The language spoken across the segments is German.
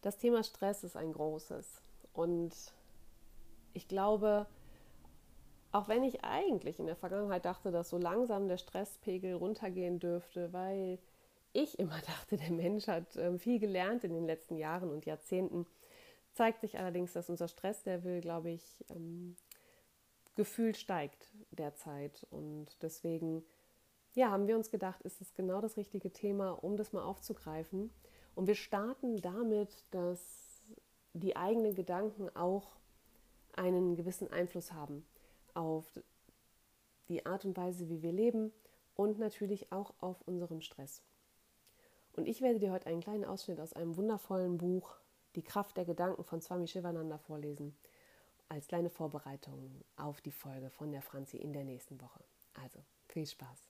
Das Thema Stress ist ein großes. Und ich glaube, auch wenn ich eigentlich in der Vergangenheit dachte, dass so langsam der Stresspegel runtergehen dürfte, weil ich immer dachte, der Mensch hat ähm, viel gelernt in den letzten Jahren und Jahrzehnten, zeigt sich allerdings, dass unser Stresslevel, glaube ich, ähm, gefühlt steigt derzeit. Und deswegen, ja, haben wir uns gedacht, ist es genau das richtige Thema, um das mal aufzugreifen. Und wir starten damit, dass die eigenen Gedanken auch einen gewissen Einfluss haben auf die Art und Weise, wie wir leben und natürlich auch auf unseren Stress. Und ich werde dir heute einen kleinen Ausschnitt aus einem wundervollen Buch, Die Kraft der Gedanken von Swami Shivananda, vorlesen, als kleine Vorbereitung auf die Folge von der Franzi in der nächsten Woche. Also, viel Spaß!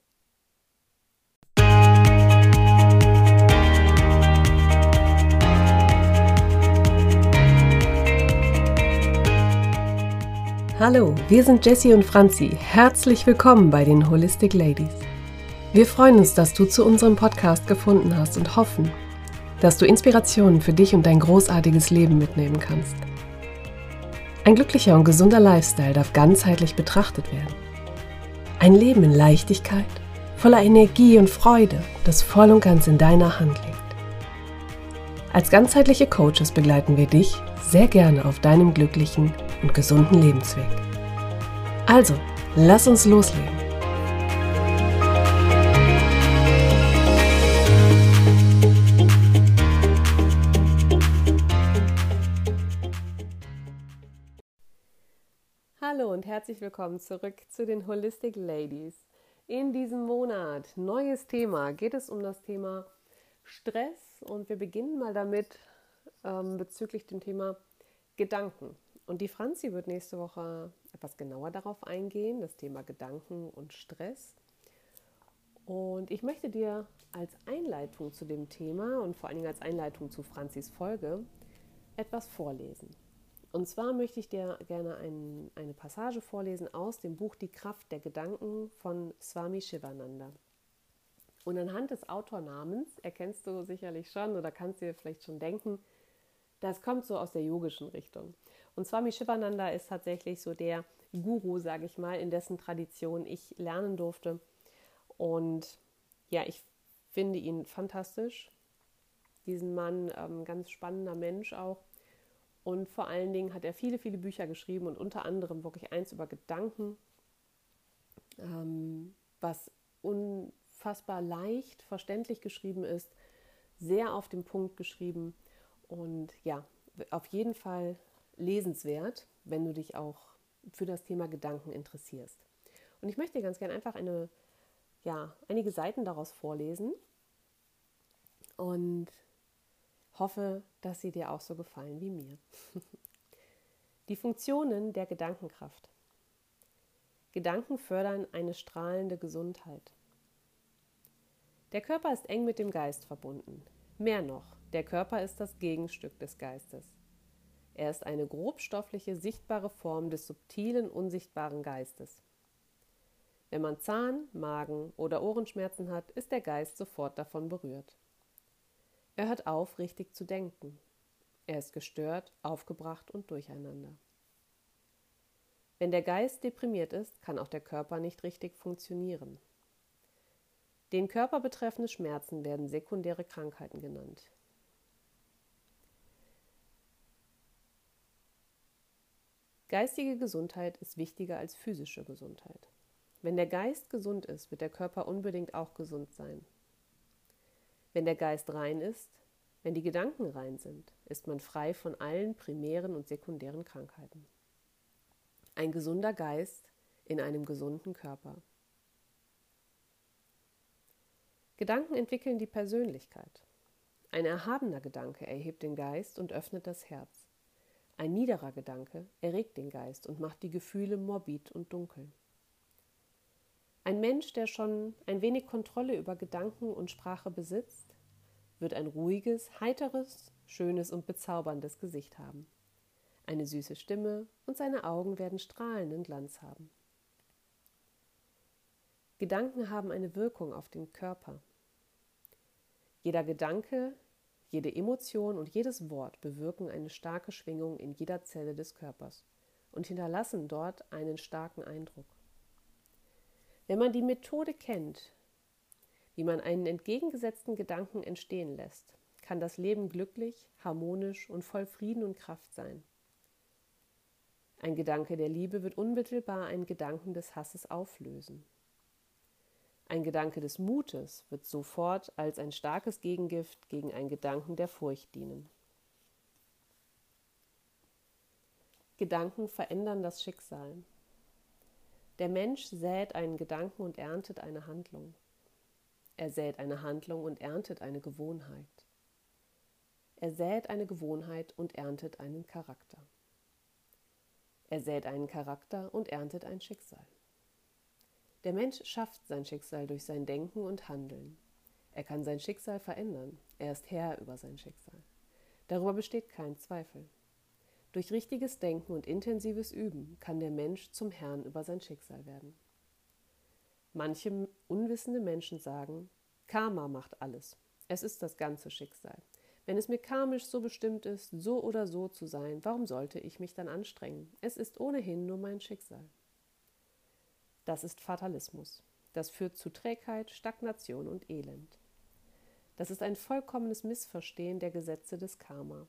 Hallo, wir sind Jessie und Franzi. Herzlich willkommen bei den Holistic Ladies. Wir freuen uns, dass du zu unserem Podcast gefunden hast und hoffen, dass du Inspirationen für dich und dein großartiges Leben mitnehmen kannst. Ein glücklicher und gesunder Lifestyle darf ganzheitlich betrachtet werden. Ein Leben in Leichtigkeit, voller Energie und Freude, das voll und ganz in deiner Hand liegt. Als ganzheitliche Coaches begleiten wir dich sehr gerne auf deinem glücklichen und gesunden Lebensweg. Also, lass uns loslegen. Hallo und herzlich willkommen zurück zu den Holistic Ladies. In diesem Monat, neues Thema, geht es um das Thema Stress und wir beginnen mal damit ähm, bezüglich dem Thema Gedanken. Und die Franzi wird nächste Woche etwas genauer darauf eingehen, das Thema Gedanken und Stress. Und ich möchte dir als Einleitung zu dem Thema und vor allen Dingen als Einleitung zu Franzis Folge etwas vorlesen. Und zwar möchte ich dir gerne ein, eine Passage vorlesen aus dem Buch Die Kraft der Gedanken von Swami Shivananda. Und anhand des Autornamens erkennst du sicherlich schon oder kannst dir vielleicht schon denken, das kommt so aus der yogischen Richtung. Und Swami Shivananda ist tatsächlich so der Guru, sage ich mal, in dessen Tradition ich lernen durfte. Und ja, ich finde ihn fantastisch. Diesen Mann, ähm, ganz spannender Mensch auch. Und vor allen Dingen hat er viele, viele Bücher geschrieben und unter anderem wirklich eins über Gedanken, ähm, was unfassbar leicht verständlich geschrieben ist, sehr auf den Punkt geschrieben. Und ja, auf jeden Fall lesenswert, wenn du dich auch für das Thema Gedanken interessierst. Und ich möchte ganz gerne einfach eine, ja, einige Seiten daraus vorlesen und hoffe, dass sie dir auch so gefallen wie mir. Die Funktionen der Gedankenkraft. Gedanken fördern eine strahlende Gesundheit. Der Körper ist eng mit dem Geist verbunden. Mehr noch, der Körper ist das Gegenstück des Geistes. Er ist eine grobstoffliche, sichtbare Form des subtilen, unsichtbaren Geistes. Wenn man Zahn-, Magen- oder Ohrenschmerzen hat, ist der Geist sofort davon berührt. Er hört auf, richtig zu denken. Er ist gestört, aufgebracht und durcheinander. Wenn der Geist deprimiert ist, kann auch der Körper nicht richtig funktionieren. Den Körper betreffende Schmerzen werden sekundäre Krankheiten genannt. Geistige Gesundheit ist wichtiger als physische Gesundheit. Wenn der Geist gesund ist, wird der Körper unbedingt auch gesund sein. Wenn der Geist rein ist, wenn die Gedanken rein sind, ist man frei von allen primären und sekundären Krankheiten. Ein gesunder Geist in einem gesunden Körper. Gedanken entwickeln die Persönlichkeit. Ein erhabener Gedanke erhebt den Geist und öffnet das Herz. Ein niederer Gedanke erregt den Geist und macht die Gefühle morbid und dunkel. Ein Mensch, der schon ein wenig Kontrolle über Gedanken und Sprache besitzt, wird ein ruhiges, heiteres, schönes und bezauberndes Gesicht haben, eine süße Stimme und seine Augen werden strahlenden Glanz haben. Gedanken haben eine Wirkung auf den Körper. Jeder Gedanke, Jede Emotion und jedes Wort bewirken eine starke Schwingung in jeder Zelle des Körpers und hinterlassen dort einen starken Eindruck. Wenn man die Methode kennt, wie man einen entgegengesetzten Gedanken entstehen lässt, kann das Leben glücklich, harmonisch und voll Frieden und Kraft sein. Ein Gedanke der Liebe wird unmittelbar einen Gedanken des Hasses auflösen. Ein Gedanke des Mutes wird sofort als ein starkes Gegengift gegen einen Gedanken der Furcht dienen. Gedanken verändern das Schicksal. Der Mensch sät einen Gedanken und erntet eine Handlung. Er sät eine Handlung und erntet eine Gewohnheit. Er sät eine Gewohnheit und erntet einen Charakter. Er sät einen Charakter und erntet ein Schicksal. Der Mensch schafft sein Schicksal durch sein Denken und Handeln. Er kann sein Schicksal verändern. Er ist Herr über sein Schicksal. Darüber besteht kein Zweifel. Durch richtiges Denken und intensives Üben kann der Mensch zum Herrn über sein Schicksal werden. Manche unwissende Menschen sagen, Karma macht alles. Es ist das ganze Schicksal. Wenn es mir karmisch so bestimmt ist, so oder so zu sein, warum sollte ich mich dann anstrengen? Es ist ohnehin nur mein Schicksal. Das ist Fatalismus. Das führt zu Trägheit, Stagnation und Elend. Das ist ein vollkommenes Missverstehen der Gesetze des Karma.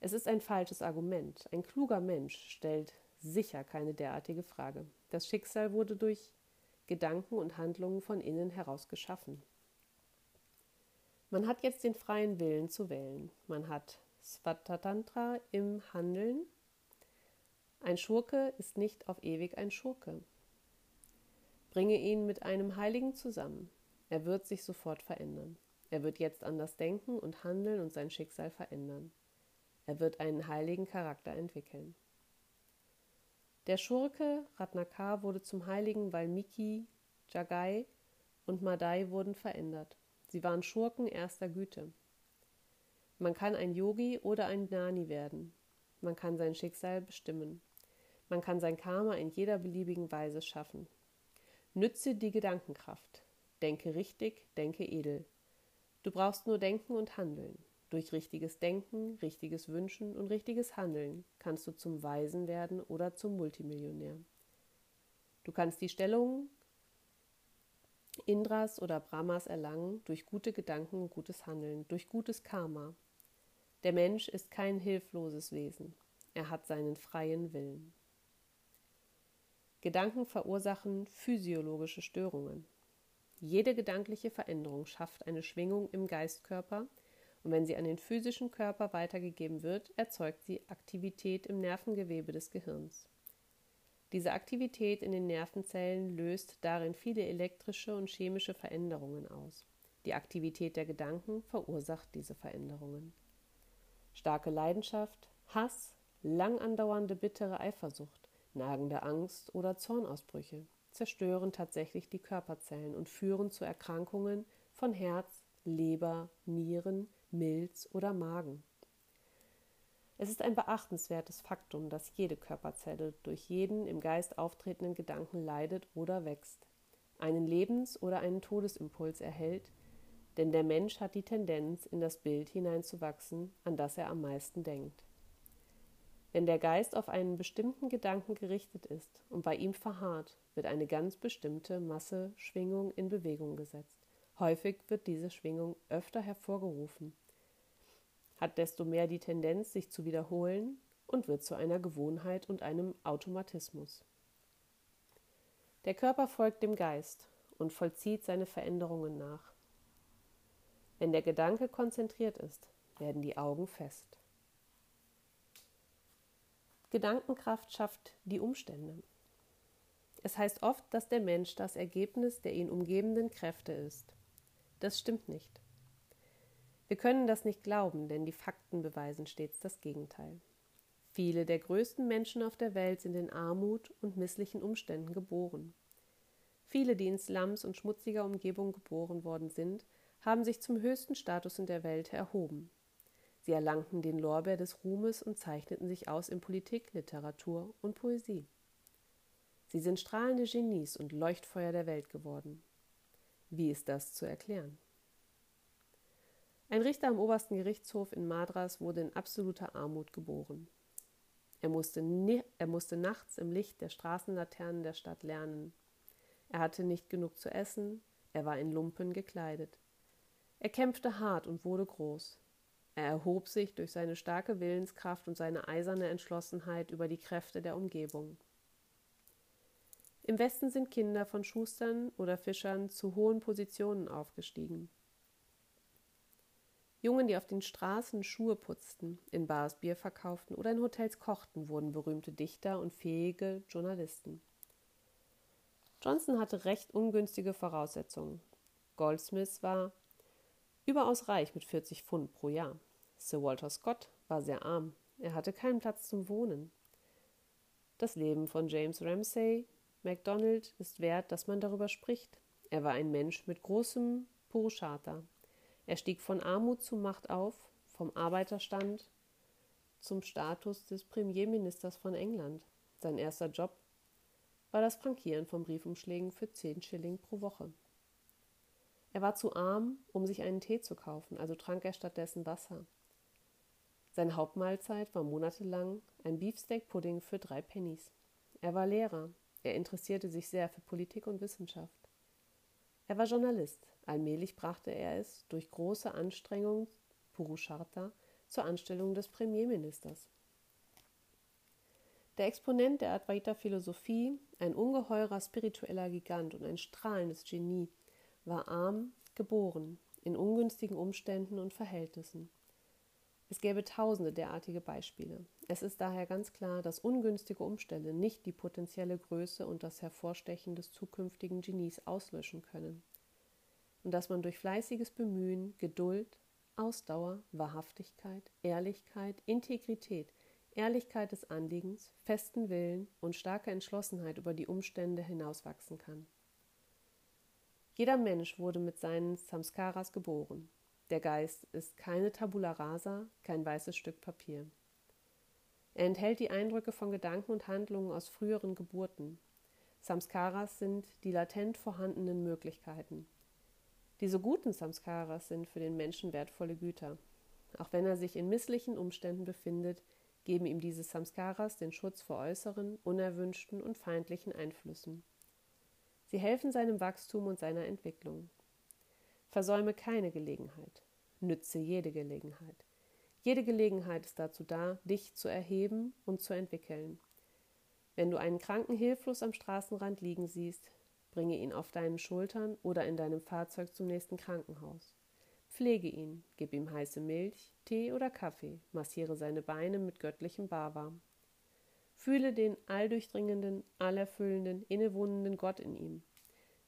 Es ist ein falsches Argument. Ein kluger Mensch stellt sicher keine derartige Frage. Das Schicksal wurde durch Gedanken und Handlungen von innen heraus geschaffen. Man hat jetzt den freien Willen zu wählen. Man hat Svatatantra im Handeln. Ein Schurke ist nicht auf ewig ein Schurke. Bringe ihn mit einem Heiligen zusammen. Er wird sich sofort verändern. Er wird jetzt anders denken und handeln und sein Schicksal verändern. Er wird einen heiligen Charakter entwickeln. Der Schurke Ratnakar wurde zum Heiligen, weil Miki, Jagai und Madai wurden verändert. Sie waren Schurken erster Güte. Man kann ein Yogi oder ein Gnani werden. Man kann sein Schicksal bestimmen. Man kann sein Karma in jeder beliebigen Weise schaffen. Nütze die Gedankenkraft. Denke richtig, denke edel. Du brauchst nur denken und handeln. Durch richtiges Denken, richtiges Wünschen und richtiges Handeln kannst du zum Weisen werden oder zum Multimillionär. Du kannst die Stellung Indras oder Brahmas erlangen durch gute Gedanken und gutes Handeln, durch gutes Karma. Der Mensch ist kein hilfloses Wesen. Er hat seinen freien Willen. Gedanken verursachen physiologische Störungen. Jede gedankliche Veränderung schafft eine Schwingung im Geistkörper und wenn sie an den physischen Körper weitergegeben wird, erzeugt sie Aktivität im Nervengewebe des Gehirns. Diese Aktivität in den Nervenzellen löst darin viele elektrische und chemische Veränderungen aus. Die Aktivität der Gedanken verursacht diese Veränderungen. Starke Leidenschaft, Hass, lang andauernde bittere Eifersucht, nagende Angst oder Zornausbrüche zerstören tatsächlich die Körperzellen und führen zu Erkrankungen von Herz, Leber, Nieren, Milz oder Magen. Es ist ein beachtenswertes Faktum, dass jede Körperzelle durch jeden im Geist auftretenden Gedanken leidet oder wächst, einen Lebens- oder einen Todesimpuls erhält, denn der Mensch hat die Tendenz, in das Bild hineinzuwachsen, an das er am meisten denkt. Wenn der Geist auf einen bestimmten Gedanken gerichtet ist und bei ihm verharrt, wird eine ganz bestimmte Masse Schwingung in Bewegung gesetzt. Häufig wird diese Schwingung öfter hervorgerufen, hat desto mehr die Tendenz, sich zu wiederholen und wird zu einer Gewohnheit und einem Automatismus. Der Körper folgt dem Geist und vollzieht seine Veränderungen nach. Wenn der Gedanke konzentriert ist, werden die Augen fest. Gedankenkraft schafft die Umstände. Es heißt oft, dass der Mensch das Ergebnis der ihn umgebenden Kräfte ist. Das stimmt nicht. Wir können das nicht glauben, denn die Fakten beweisen stets das Gegenteil. Viele der größten Menschen auf der Welt sind in Armut und misslichen Umständen geboren. Viele, die in Slums und schmutziger Umgebung geboren worden sind, haben sich zum höchsten Status in der Welt erhoben. Sie erlangten den Lorbeer des Ruhmes und zeichneten sich aus in Politik, Literatur und Poesie. Sie sind strahlende Genies und Leuchtfeuer der Welt geworden. Wie ist das zu erklären? Ein Richter am obersten Gerichtshof in Madras wurde in absoluter Armut geboren. Er musste, er musste nachts im Licht der Straßenlaternen der Stadt lernen. Er hatte nicht genug zu essen, er war in Lumpen gekleidet. Er kämpfte hart und wurde groß. Er erhob sich durch seine starke Willenskraft und seine eiserne Entschlossenheit über die Kräfte der Umgebung. Im Westen sind Kinder von Schustern oder Fischern zu hohen Positionen aufgestiegen. Jungen, die auf den Straßen Schuhe putzten, in Bars Bier verkauften oder in Hotels kochten, wurden berühmte Dichter und fähige Journalisten. Johnson hatte recht ungünstige Voraussetzungen. Goldsmith war überaus reich mit 40 Pfund pro Jahr. Sir Walter Scott war sehr arm. Er hatte keinen Platz zum Wohnen. Das Leben von James Ramsay MacDonald ist wert, dass man darüber spricht. Er war ein Mensch mit großem Purushata. Er stieg von Armut zu Macht auf, vom Arbeiterstand zum Status des Premierministers von England. Sein erster Job war das Frankieren von Briefumschlägen für 10 Schilling pro Woche. Er war zu arm, um sich einen Tee zu kaufen, also trank er stattdessen Wasser. Seine Hauptmahlzeit war monatelang ein Beefsteak-Pudding für drei Pennies. Er war Lehrer. Er interessierte sich sehr für Politik und Wissenschaft. Er war Journalist. Allmählich brachte er es durch große Anstrengung Purusharta zur Anstellung des Premierministers. Der Exponent der Advaita-Philosophie, ein ungeheurer spiritueller Gigant und ein strahlendes Genie, war arm geboren, in ungünstigen Umständen und Verhältnissen. Es gäbe tausende derartige Beispiele. Es ist daher ganz klar, dass ungünstige Umstände nicht die potenzielle Größe und das Hervorstechen des zukünftigen Genies auslöschen können. Und dass man durch fleißiges Bemühen, Geduld, Ausdauer, Wahrhaftigkeit, Ehrlichkeit, Integrität, Ehrlichkeit des Anliegens, festen Willen und starke Entschlossenheit über die Umstände hinauswachsen kann. Jeder Mensch wurde mit seinen Samskaras geboren. Der Geist ist keine Tabula rasa, kein weißes Stück Papier. Er enthält die Eindrücke von Gedanken und Handlungen aus früheren Geburten. Samskaras sind die latent vorhandenen Möglichkeiten. Diese guten Samskaras sind für den Menschen wertvolle Güter. Auch wenn er sich in misslichen Umständen befindet, geben ihm diese Samskaras den Schutz vor äußeren, unerwünschten und feindlichen Einflüssen. Sie helfen seinem Wachstum und seiner Entwicklung. Versäume keine Gelegenheit. Nütze jede Gelegenheit. Jede Gelegenheit ist dazu da, dich zu erheben und zu entwickeln. Wenn du einen Kranken hilflos am Straßenrand liegen siehst, bringe ihn auf deinen Schultern oder in deinem Fahrzeug zum nächsten Krankenhaus. Pflege ihn, gib ihm heiße Milch, Tee oder Kaffee, massiere seine Beine mit göttlichem Bava. Fühle den alldurchdringenden, allerfüllenden, innewohnenden Gott in ihm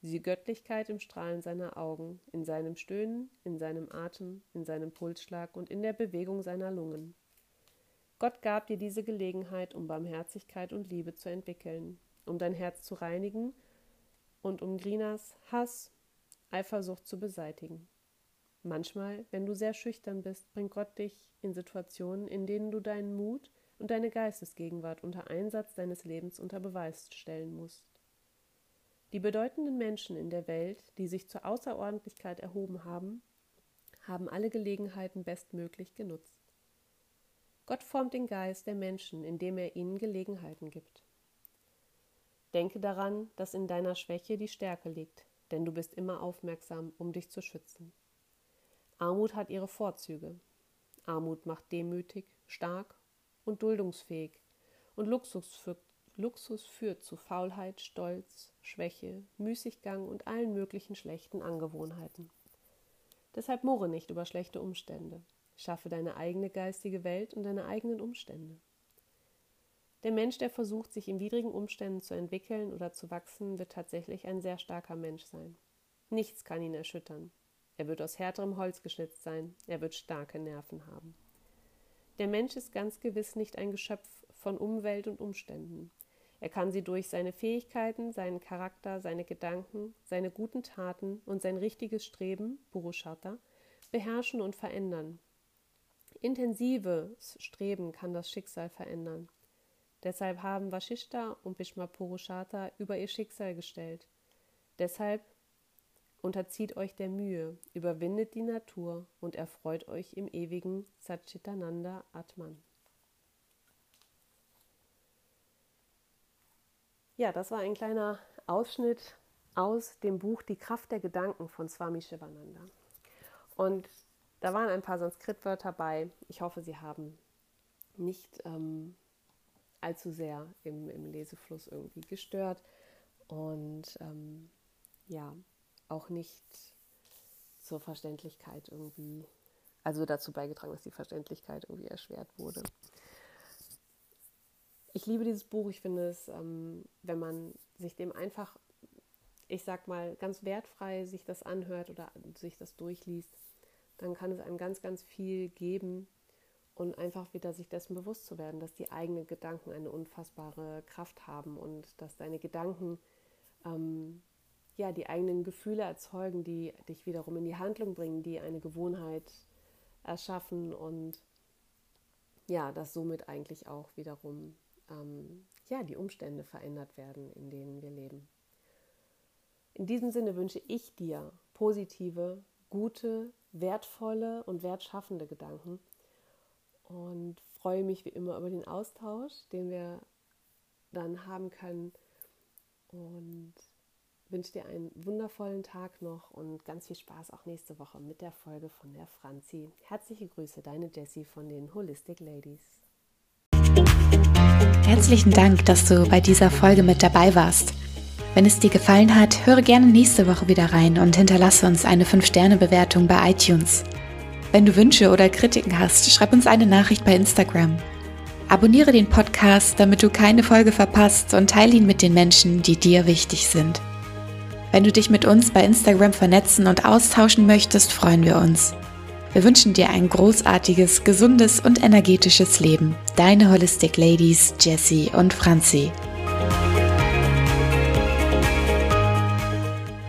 die Göttlichkeit im Strahlen seiner Augen, in seinem Stöhnen, in seinem Atem, in seinem Pulsschlag und in der Bewegung seiner Lungen. Gott gab dir diese Gelegenheit, um Barmherzigkeit und Liebe zu entwickeln, um dein Herz zu reinigen und um Grinas Hass, Eifersucht zu beseitigen. Manchmal, wenn du sehr schüchtern bist, bringt Gott dich in Situationen, in denen du deinen Mut und deine Geistesgegenwart unter Einsatz deines Lebens unter Beweis stellen musst. Die bedeutenden Menschen in der Welt, die sich zur Außerordentlichkeit erhoben haben, haben alle Gelegenheiten bestmöglich genutzt. Gott formt den Geist der Menschen, indem er ihnen Gelegenheiten gibt. Denke daran, dass in deiner Schwäche die Stärke liegt, denn du bist immer aufmerksam, um dich zu schützen. Armut hat ihre Vorzüge. Armut macht demütig, stark und duldungsfähig, und Luxus führt Luxus führt zu Faulheit, Stolz, Schwäche, Müßiggang und allen möglichen schlechten Angewohnheiten. Deshalb murre nicht über schlechte Umstände. Schaffe deine eigene geistige Welt und deine eigenen Umstände. Der Mensch, der versucht, sich in widrigen Umständen zu entwickeln oder zu wachsen, wird tatsächlich ein sehr starker Mensch sein. Nichts kann ihn erschüttern. Er wird aus härterem Holz geschnitzt sein, er wird starke Nerven haben. Der Mensch ist ganz gewiss nicht ein Geschöpf von Umwelt und Umständen. Er kann sie durch seine Fähigkeiten, seinen Charakter, seine Gedanken, seine guten Taten und sein richtiges Streben, Purushata, beherrschen und verändern. Intensives Streben kann das Schicksal verändern. Deshalb haben Vashishta und Bhishma Purushata über ihr Schicksal gestellt. Deshalb unterzieht euch der Mühe, überwindet die Natur und erfreut euch im ewigen Satchitananda Atman. Ja, das war ein kleiner Ausschnitt aus dem Buch Die Kraft der Gedanken von Swami Shivananda. Und da waren ein paar Sanskritwörter bei. Ich hoffe, sie haben nicht ähm, allzu sehr im, im, Lesefluss irgendwie gestört und ähm, ja, auch nicht zur Verständlichkeit irgendwie, also dazu beigetragen, dass die Verständlichkeit irgendwie erschwert wurde. Ich liebe dieses Buch. Ich finde es, ähm, wenn man sich dem einfach, ich sag mal, ganz wertfrei sich das anhört oder sich das durchliest, dann kann es einem ganz, ganz viel geben und einfach wieder sich dessen bewusst zu werden, dass die eigenen Gedanken eine unfassbare Kraft haben und dass deine Gedanken ähm, ja die eigenen Gefühle erzeugen, die dich wiederum in die Handlung bringen, die eine Gewohnheit erschaffen und ja, dass somit eigentlich auch wiederum ähm, ja, die Umstände verändert werden, in denen wir leben. In diesem Sinne wünsche ich dir positive, gute, wertvolle und wertschaffende Gedanken und freue mich wie immer über den Austausch, den wir dann haben können und wünsche dir einen wundervollen Tag noch und ganz viel Spaß auch nächste Woche mit der Folge von der Franzi. Herzliche Grüße, deine Jessie von den Holistic Ladies. Herzlichen Dank, dass du bei dieser Folge mit dabei warst. Wenn es dir gefallen hat, höre gerne nächste Woche wieder rein und hinterlasse uns eine 5-Sterne-Bewertung bei iTunes. Wenn du Wünsche oder Kritiken hast, schreib uns eine Nachricht bei Instagram. Abonniere den Podcast, damit du keine Folge verpasst und teile ihn mit den Menschen, die dir wichtig sind. Wenn du dich mit uns bei Instagram vernetzen und austauschen möchtest, freuen wir uns. Wir wünschen dir ein großartiges, gesundes und energetisches Leben. Deine Holistic Ladies Jessie und Franzi.